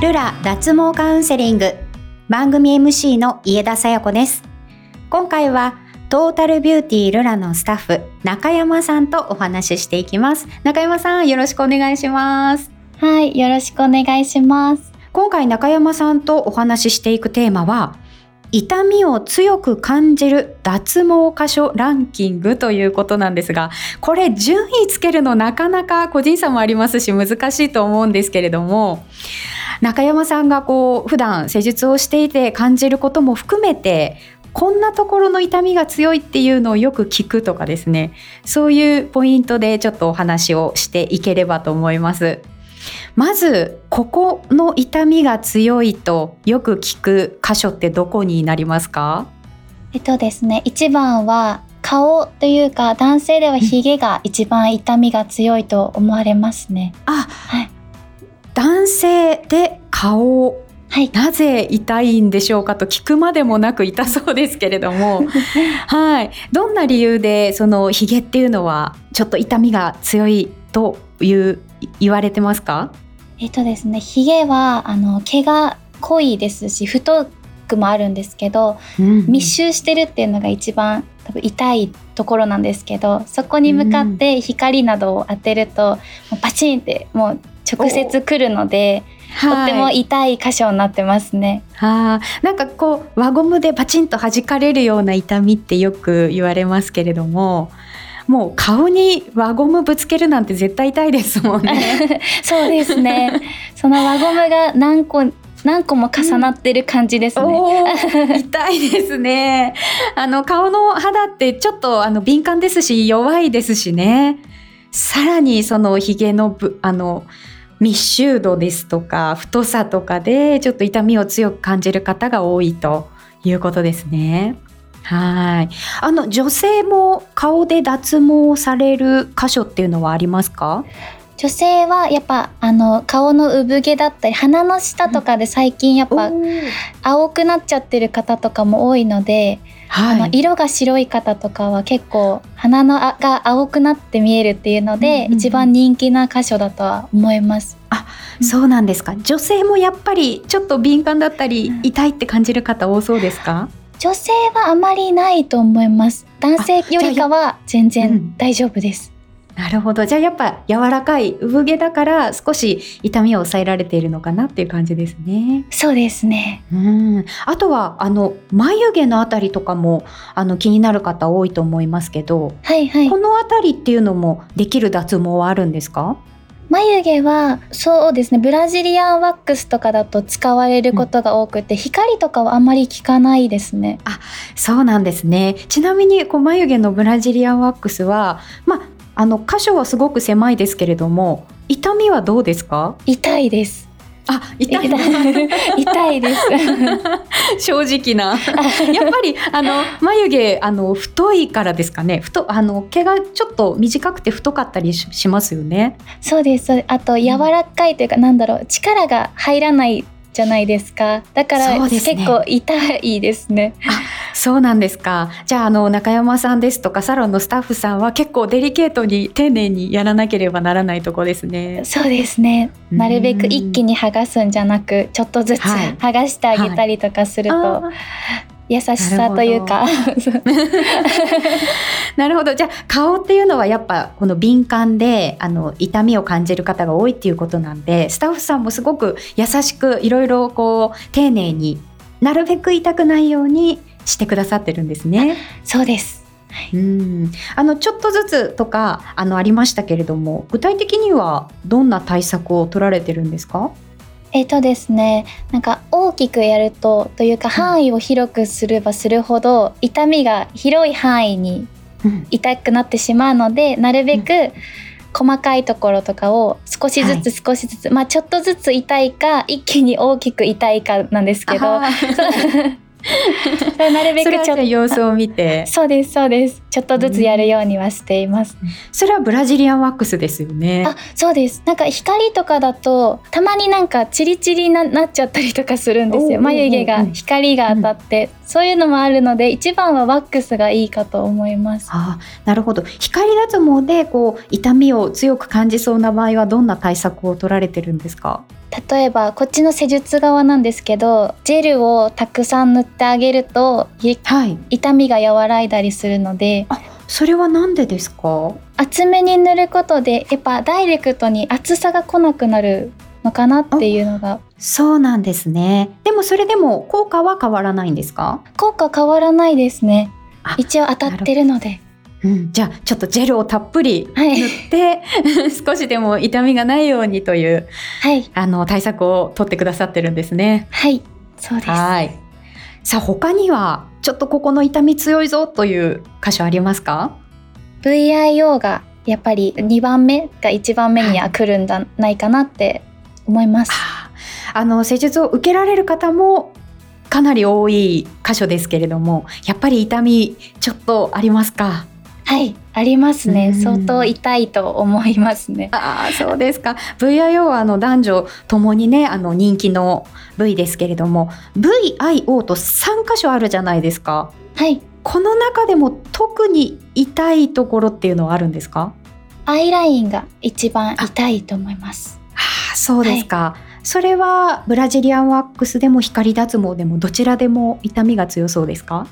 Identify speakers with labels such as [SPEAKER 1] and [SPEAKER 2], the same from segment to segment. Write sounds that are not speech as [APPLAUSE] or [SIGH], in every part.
[SPEAKER 1] ルラ脱毛カウンセリング。番組 MC の家田さや子です。今回はトータルビューティールラのスタッフ中山さんとお話ししていきます。中山さんよろしくお願いします。
[SPEAKER 2] はいよろしくお願いします。
[SPEAKER 1] 今回中山さんとお話ししていくテーマは痛みを強く感じる脱毛箇所ランキングということなんですが、これ順位つけるのなかなか個人差もありますし難しいと思うんですけれども、中山さんがこう普段施術をしていて感じることも含めてこんなところの痛みが強いっていうのをよく聞くとかですね。そういうポイントでちょっとお話をしていければと思います。まずここの痛みが強いとよく聞く箇所ってどこになりますか？
[SPEAKER 2] えっとですね一番は顔というか男性ではヒゲが一番痛みが強いと思われますね。
[SPEAKER 1] あ、はい、男性で顔はい、なぜ痛いんでしょうかと聞くまでもなく痛そうですけれども、[LAUGHS] はい、どんな理由でそのヒゲっていうのはちょっと痛みが強いという言われてますか？
[SPEAKER 2] えっとですね、ヒゲはあの毛が濃いですし太くもあるんですけど、うん、密集してるっていうのが一番多分痛いところなんですけどそこに向かって光などを当てると、もうパチンってもう直接来るので。とっても痛い箇所になってますね。
[SPEAKER 1] はあ、なんかこう輪ゴムでパチンと弾かれるような痛みってよく言われますけれども、もう顔に輪ゴムぶつけるなんて絶対痛いですもんね。[LAUGHS]
[SPEAKER 2] そうですね。その輪ゴムが何個何個も重なってる感じですね。
[SPEAKER 1] うん、痛いですね。あの顔の肌ってちょっとあの敏感ですし弱いですしね。さらにそのひげのぶあの密集度ですとか太さとかでちょっと痛みを強く感じる方が多いということですね。はい。あの女性も顔で脱毛される箇所っていうのはありますか？
[SPEAKER 2] 女性はやっぱあの顔の産毛だったり鼻の下とかで最近やっぱ青くなっちゃってる方とかも多いので、はい、あの色が白い方とかは結構鼻のあが青くなって見えるっていうので、うんうん、一番人気な箇所だとは思います。
[SPEAKER 1] あ、そうなんですか。女性もやっぱりちょっと敏感だったり、痛いって感じる方多そうですか？
[SPEAKER 2] 女性はあまりないと思います。男性よりかは全然大丈夫です。
[SPEAKER 1] なるほど。じゃあやっぱ柔らかい産毛だから少し痛みを抑えられているのかなっていう感じですね。
[SPEAKER 2] そうですね。
[SPEAKER 1] うん。あとはあの眉毛のあたりとかもあの気になる方多いと思いますけど、
[SPEAKER 2] はいはい、
[SPEAKER 1] このあたりっていうのもできる脱毛はあるんですか？
[SPEAKER 2] 眉毛はそうですね。ブラジリアンワックスとかだと使われることが多くて、うん、光とかはあんまり効かないですね。
[SPEAKER 1] あそうなんですね。ちなみにこう眉毛のブラジリアンワックスはまああの箇所はすごく狭いですけれども痛みはどうですか？
[SPEAKER 2] 痛いです。
[SPEAKER 1] あ痛い。[LAUGHS]
[SPEAKER 2] 痛いです。[LAUGHS]
[SPEAKER 1] 正直な。[LAUGHS] やっぱりあの眉毛あの太いからですかね。太あの毛がちょっと短くて太かったりしますよね。
[SPEAKER 2] そうですあと柔らかいというか、うん、なんだろう力が入らないじゃないですか。だから、ね、結構痛いですね。
[SPEAKER 1] そうなんですか。じゃああの中山さんですとかサロンのスタッフさんは結構デリケートに丁寧にやらなければならないとこですね。
[SPEAKER 2] そうですね。なるべく一気に剥がすんじゃなくちょっとずつ剥がしてあげたりとかすると、はい優しさというか。
[SPEAKER 1] なるほど。[LAUGHS] じゃあ顔っていうのはやっぱこの敏感であの痛みを感じる方が多いっていうことなんでスタッフさんもすごく優しくいろいろこう丁寧になるべく痛くないようにしてくださってるんですね。
[SPEAKER 2] そうです。
[SPEAKER 1] うん。あのちょっとずつとかあのありましたけれども具体的にはどんな対策を取られてるんですか？
[SPEAKER 2] えっ、とですねなんか大きくやるとというか範囲を広くすればするほど痛みが広い範囲に痛くなってしまうので、なるべく細かいところとかを少しずつ少しずつ、はい、まあちょっとずつ痛いか一気に大きく痛いかなんですけど [LAUGHS]
[SPEAKER 1] なるべくちょっと様子を見て。
[SPEAKER 2] そうですそうです。ちょっとずつやるようにはしています、
[SPEAKER 1] うん、それはブラジリアンワックスですよね。
[SPEAKER 2] あそうです。なんか光とかだとたまになんかチリチリななっちゃったりとかするんですよ。眉毛が光が当たってそういうのもあるので一番はワックスがいいかと思います。
[SPEAKER 1] あなるほど。光脱毛でこう痛みを強く感じそうな場合はどんな対策を取られてるんですか？
[SPEAKER 2] 例えばこっちの施術側なんですけどジェルをたくさん塗ってあげると、はい、痛みが和らいだりするので
[SPEAKER 1] あそれは何でですか？
[SPEAKER 2] 厚めに塗ることでやっぱダイレクトに厚さが来なくなるのかなっていうのが。
[SPEAKER 1] そうなんですね。でもそれでも効果は変わらないんですか？
[SPEAKER 2] 効果変わらないですね。一応当たってるので。
[SPEAKER 1] うん、じゃあちょっとジェルをたっぷり塗って、はい、少しでも痛みがないようにという、はい、あの対策を取ってくださってるんですね。
[SPEAKER 2] はい。そうです。はい。
[SPEAKER 1] さあ他にはちょっとここの痛み強いぞという箇所ありますか
[SPEAKER 2] ？VIO がやっぱり2番目が1番目には来るんじゃないかなって思います。
[SPEAKER 1] あの施術を受けられる方もかなり多い箇所ですけれどもやっぱり痛みちょっとありますか？
[SPEAKER 2] はいありますね、相当痛いと思いますね。
[SPEAKER 1] ああそうですか。VIO はあの男女ともにねあの人気の部位ですけれども VIO と3箇所あるじゃないですか。
[SPEAKER 2] はい。
[SPEAKER 1] この中でも特に痛いところっていうのはあるんですか？
[SPEAKER 2] アイラインが一番痛いと思います
[SPEAKER 1] あそうですか、はい、それはブラジリアンワックスでも光脱毛でもどちらでも痛みが強そうですか？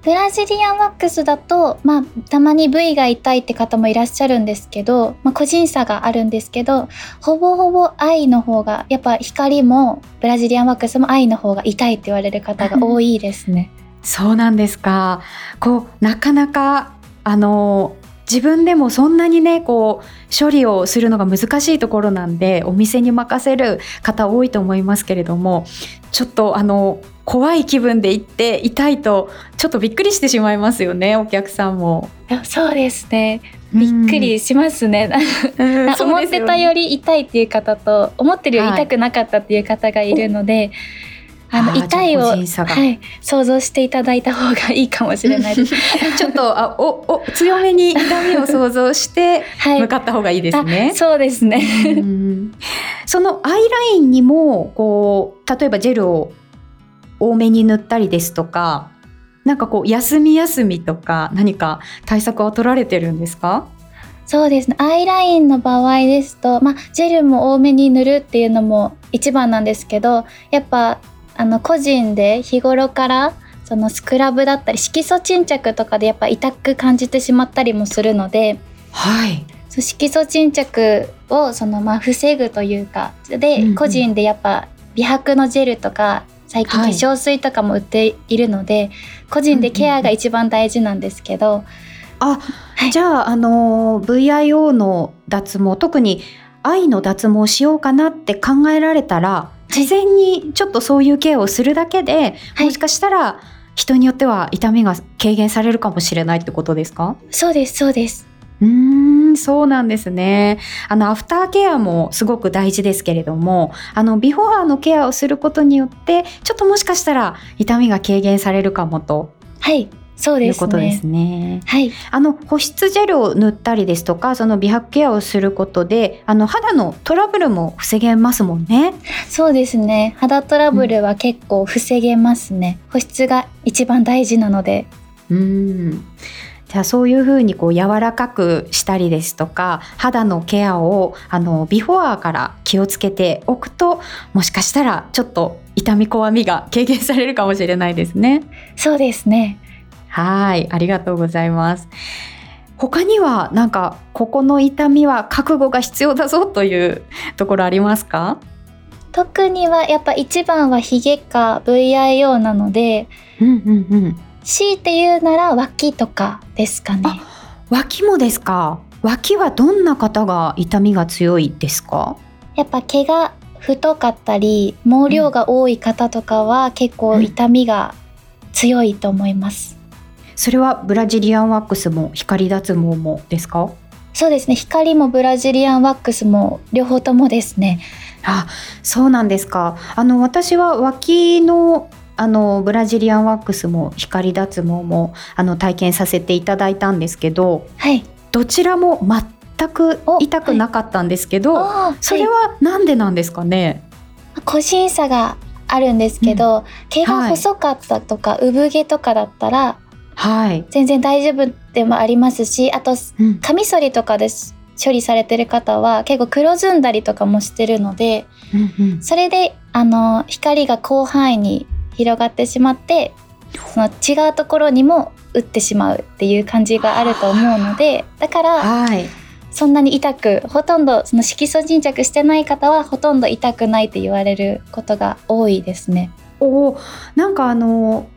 [SPEAKER 2] ブラジリアンワックスだと、まあ、たまに部位が痛いって方もいらっしゃるんですけど、まあ、個人差があるんですけどほぼほぼ愛の方がやっぱ光もブラジリアンワックスも愛の方が痛いって言われる方が多いですね。[LAUGHS]
[SPEAKER 1] そうなんですか。こうなかなかあの自分でもそんなにねこう処理をするのが難しいところなんでお店に任せる方多いと思いますけれどもちょっとあの怖い気分で行って痛いとちょっとびっくりしてしまいますよねお客さんも。
[SPEAKER 2] そうですねびっくりしますね。うん、[LAUGHS] 思ってたより痛いっていう方と思ってるより痛くなかったっていう方がいるので。はいあの痛いを、はい、想像していただいた方がいいかもしれないです。[LAUGHS]
[SPEAKER 1] ちょっとあおお強めに痛みを想像して向かった方がいいですね。
[SPEAKER 2] はい、そうですね。
[SPEAKER 1] そのアイラインにもこう例えばジェルを多めに塗ったりですとか、なんかこう休み休みとか何か対策は取られてるんですか？
[SPEAKER 2] そうですねアイラインの場合ですと、まあ、ジェルも多めに塗るっていうのも一番なんですけどやっぱあの個人で日頃からそのスクラブだったり色素沈着とかでやっぱ痛く感じてしまったりもするので、
[SPEAKER 1] はい、
[SPEAKER 2] そう色素沈着をそのまあ防ぐというかで、個人でやっぱ美白のジェルとか最近化粧水とかも売っているので、はい、個人でケアが一番大事なんですけど、
[SPEAKER 1] あ、はい、じゃああの VIO の脱毛特に愛の脱毛しようかなって考えられたら事前にちょっとそういうケアをするだけで、はい、もしかしたら人によっては痛みが軽減されるかもしれないってことですか？
[SPEAKER 2] そうですそうです
[SPEAKER 1] うーんそうなんですね。あのアフターケアもすごく大事ですけれども、あのビフォアのケアをすることによってちょっともしかしたら痛みが軽減されるかもと。
[SPEAKER 2] はいそうですね。いうことです
[SPEAKER 1] ね。
[SPEAKER 2] はい。
[SPEAKER 1] あの保湿ジェルを塗ったりですとか、その美白ケアをすることで、あの肌のトラブルも防げますもんね。
[SPEAKER 2] そうですね。肌トラブルは結構防げますね。うん、保湿が一番大事なので。
[SPEAKER 1] うん。じゃあそういうふうにこう柔らかくしたりですとか肌のケアをあのビフォアから気をつけておくともしかしたらちょっと痛みこわみが軽減されるかもしれないですね。
[SPEAKER 2] そうですね。
[SPEAKER 1] はい、ありがとうございます。他にはなんかここの痛みは覚悟が必要だぞという [LAUGHS] ところありますか？
[SPEAKER 2] 特にはやっぱ一番はヒゲか VIO なので、
[SPEAKER 1] うんうんうん、
[SPEAKER 2] 強いて言うなら脇とかですかね。
[SPEAKER 1] 脇もですか？脇はどんな方が痛みが強いですか？
[SPEAKER 2] やっぱ毛が太かったり毛量が多い方とかは結構痛みが強いと思います、
[SPEAKER 1] それはブラジリアンワックスも光脱毛もですか？
[SPEAKER 2] そうですね。光もブラジリアンワックスも両方ともですね。
[SPEAKER 1] あそうなんですか。あの私は脇のあのブラジリアンワックスも光脱毛もあの体験させていただいたんですけど、
[SPEAKER 2] はい、
[SPEAKER 1] どちらも全く痛くなかったんですけど、はい、それはなんでなんですかね、
[SPEAKER 2] 個人差があるんですけど、うん、毛が細かったとか、はい、産毛とかだったら、はい、全然大丈夫でもありますしあと、カミソリとかで処理されてる方は結構黒ずんだりとかもしてるので、うんうん、それであの光が広範囲に広がってしまってその違うところにも打ってしまうっていう感じがあると思うのでだから、はい、そんなに痛くほとんどその色素沈着してない方はほとんど痛くないって言われることが多いですね。
[SPEAKER 1] おなんかあの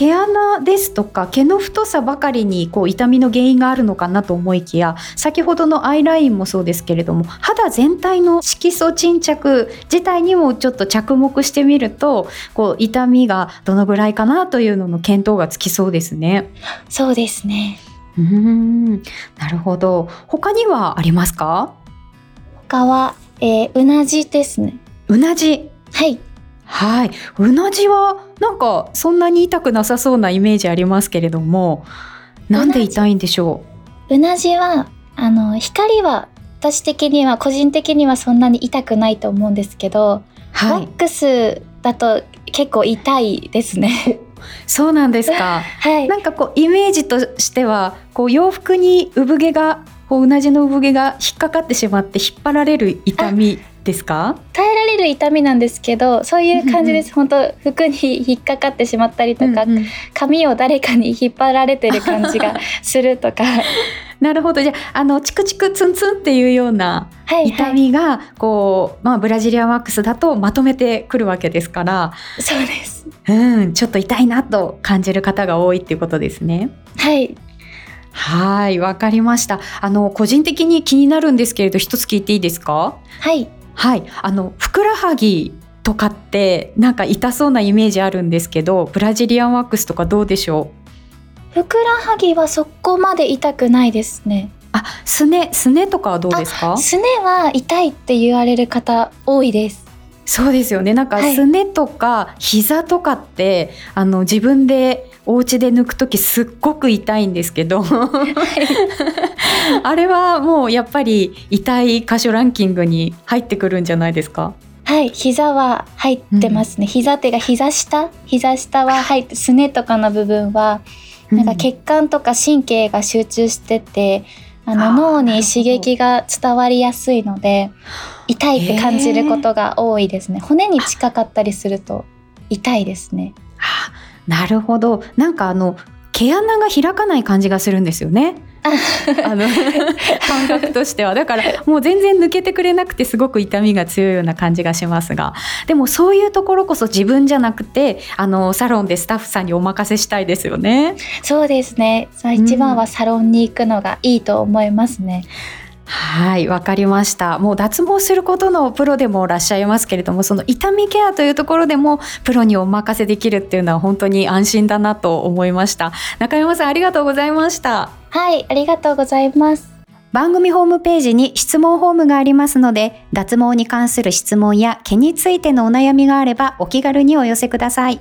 [SPEAKER 1] 毛穴ですとか毛の太さばかりにこう痛みの原因があるのかなと思いきや先ほどのアイラインもそうですけれども肌全体の色素沈着自体にもちょっと着目してみるとこう痛みがどのぐらいかなというのの見当がつきそうですね。
[SPEAKER 2] そうですね。
[SPEAKER 1] うん。なるほど。他にはありますか？
[SPEAKER 2] 他は、えー、うなじですね。
[SPEAKER 1] うなじ。
[SPEAKER 2] はい
[SPEAKER 1] はい。うなじはなんかそんなに痛くなさそうなイメージありますけれども、なんで痛いんでしょ
[SPEAKER 2] う？うなじは、あの、光は私的には個人的にはそんなに痛くないと思うんですけど、はい、ワックスだと結構痛いですね。
[SPEAKER 1] そうなんですか。[LAUGHS] はい。なんかこうイメージとしては、こう洋服に産毛がこううなじの産毛が引っかかってしまって引っ張られる痛みですか？
[SPEAKER 2] 耐えられる痛みなんですけどそういう感じです、うんうん、本当服に引っかかってしまったりとか、うんうん、髪を誰かに引っ張られてる感じがするとか。[LAUGHS]
[SPEAKER 1] なるほど。じゃあのチクチクツンツンっていうような痛みが、はい。はい、こうまあブラジリアンワックスだとまとめてくるわけですから。
[SPEAKER 2] そうです。
[SPEAKER 1] うんちょっと痛いなと感じる方が多いっていうことですね。
[SPEAKER 2] はい。
[SPEAKER 1] はい、わかりました。あの個人的に気になるんですけれど、一つ聞いていいですか？
[SPEAKER 2] はい。
[SPEAKER 1] はい、あのふくらはぎとかってなんか痛そうなイメージあるんですけどブラジリアンワックスとかどうでしょ
[SPEAKER 2] う？ふくらはぎはそこまで痛くないですね。
[SPEAKER 1] あすねすねとかはどうですか？
[SPEAKER 2] すねは痛いって言われる方多いです。
[SPEAKER 1] そうですよね。なんかすねとか膝とかって、はい、あの自分でお家で抜く時すっごく痛いんですけど、はい、あれはもうやっぱり痛い箇所ランキングに入ってくるんじゃないですか？
[SPEAKER 2] はい膝は入ってますね、うん、膝っていうか膝下？膝下は入ってすねとかの部分はなんか血管とか神経が集中してて、あの脳に刺激が伝わりやすいので痛いって感じることが多いですね。骨に近かったりすると痛いですね。
[SPEAKER 1] はあなるほどなんかあの毛穴が開かない感じがするんですよね。[LAUGHS] あの感覚としてはだからもう全然抜けてくれなくてすごく痛みが強いような感じがしますがでもそういうところこそ自分じゃなくてあのサロンでスタッフさんにお任せしたいですよね。
[SPEAKER 2] そうですね一番はサロンに行くのがいいと思いますね。
[SPEAKER 1] うんはいわかりました。もう脱毛することのプロでもいらっしゃいますけれどもその痛みケアというところでもプロにお任せできるっていうのは本当に安心だなと思いました。中山さんありがとうございました。
[SPEAKER 2] はいありがとうございます。
[SPEAKER 1] 番組ホームページに質問フォームがありますので脱毛に関する質問や毛についてのお悩みがあればお気軽にお寄せください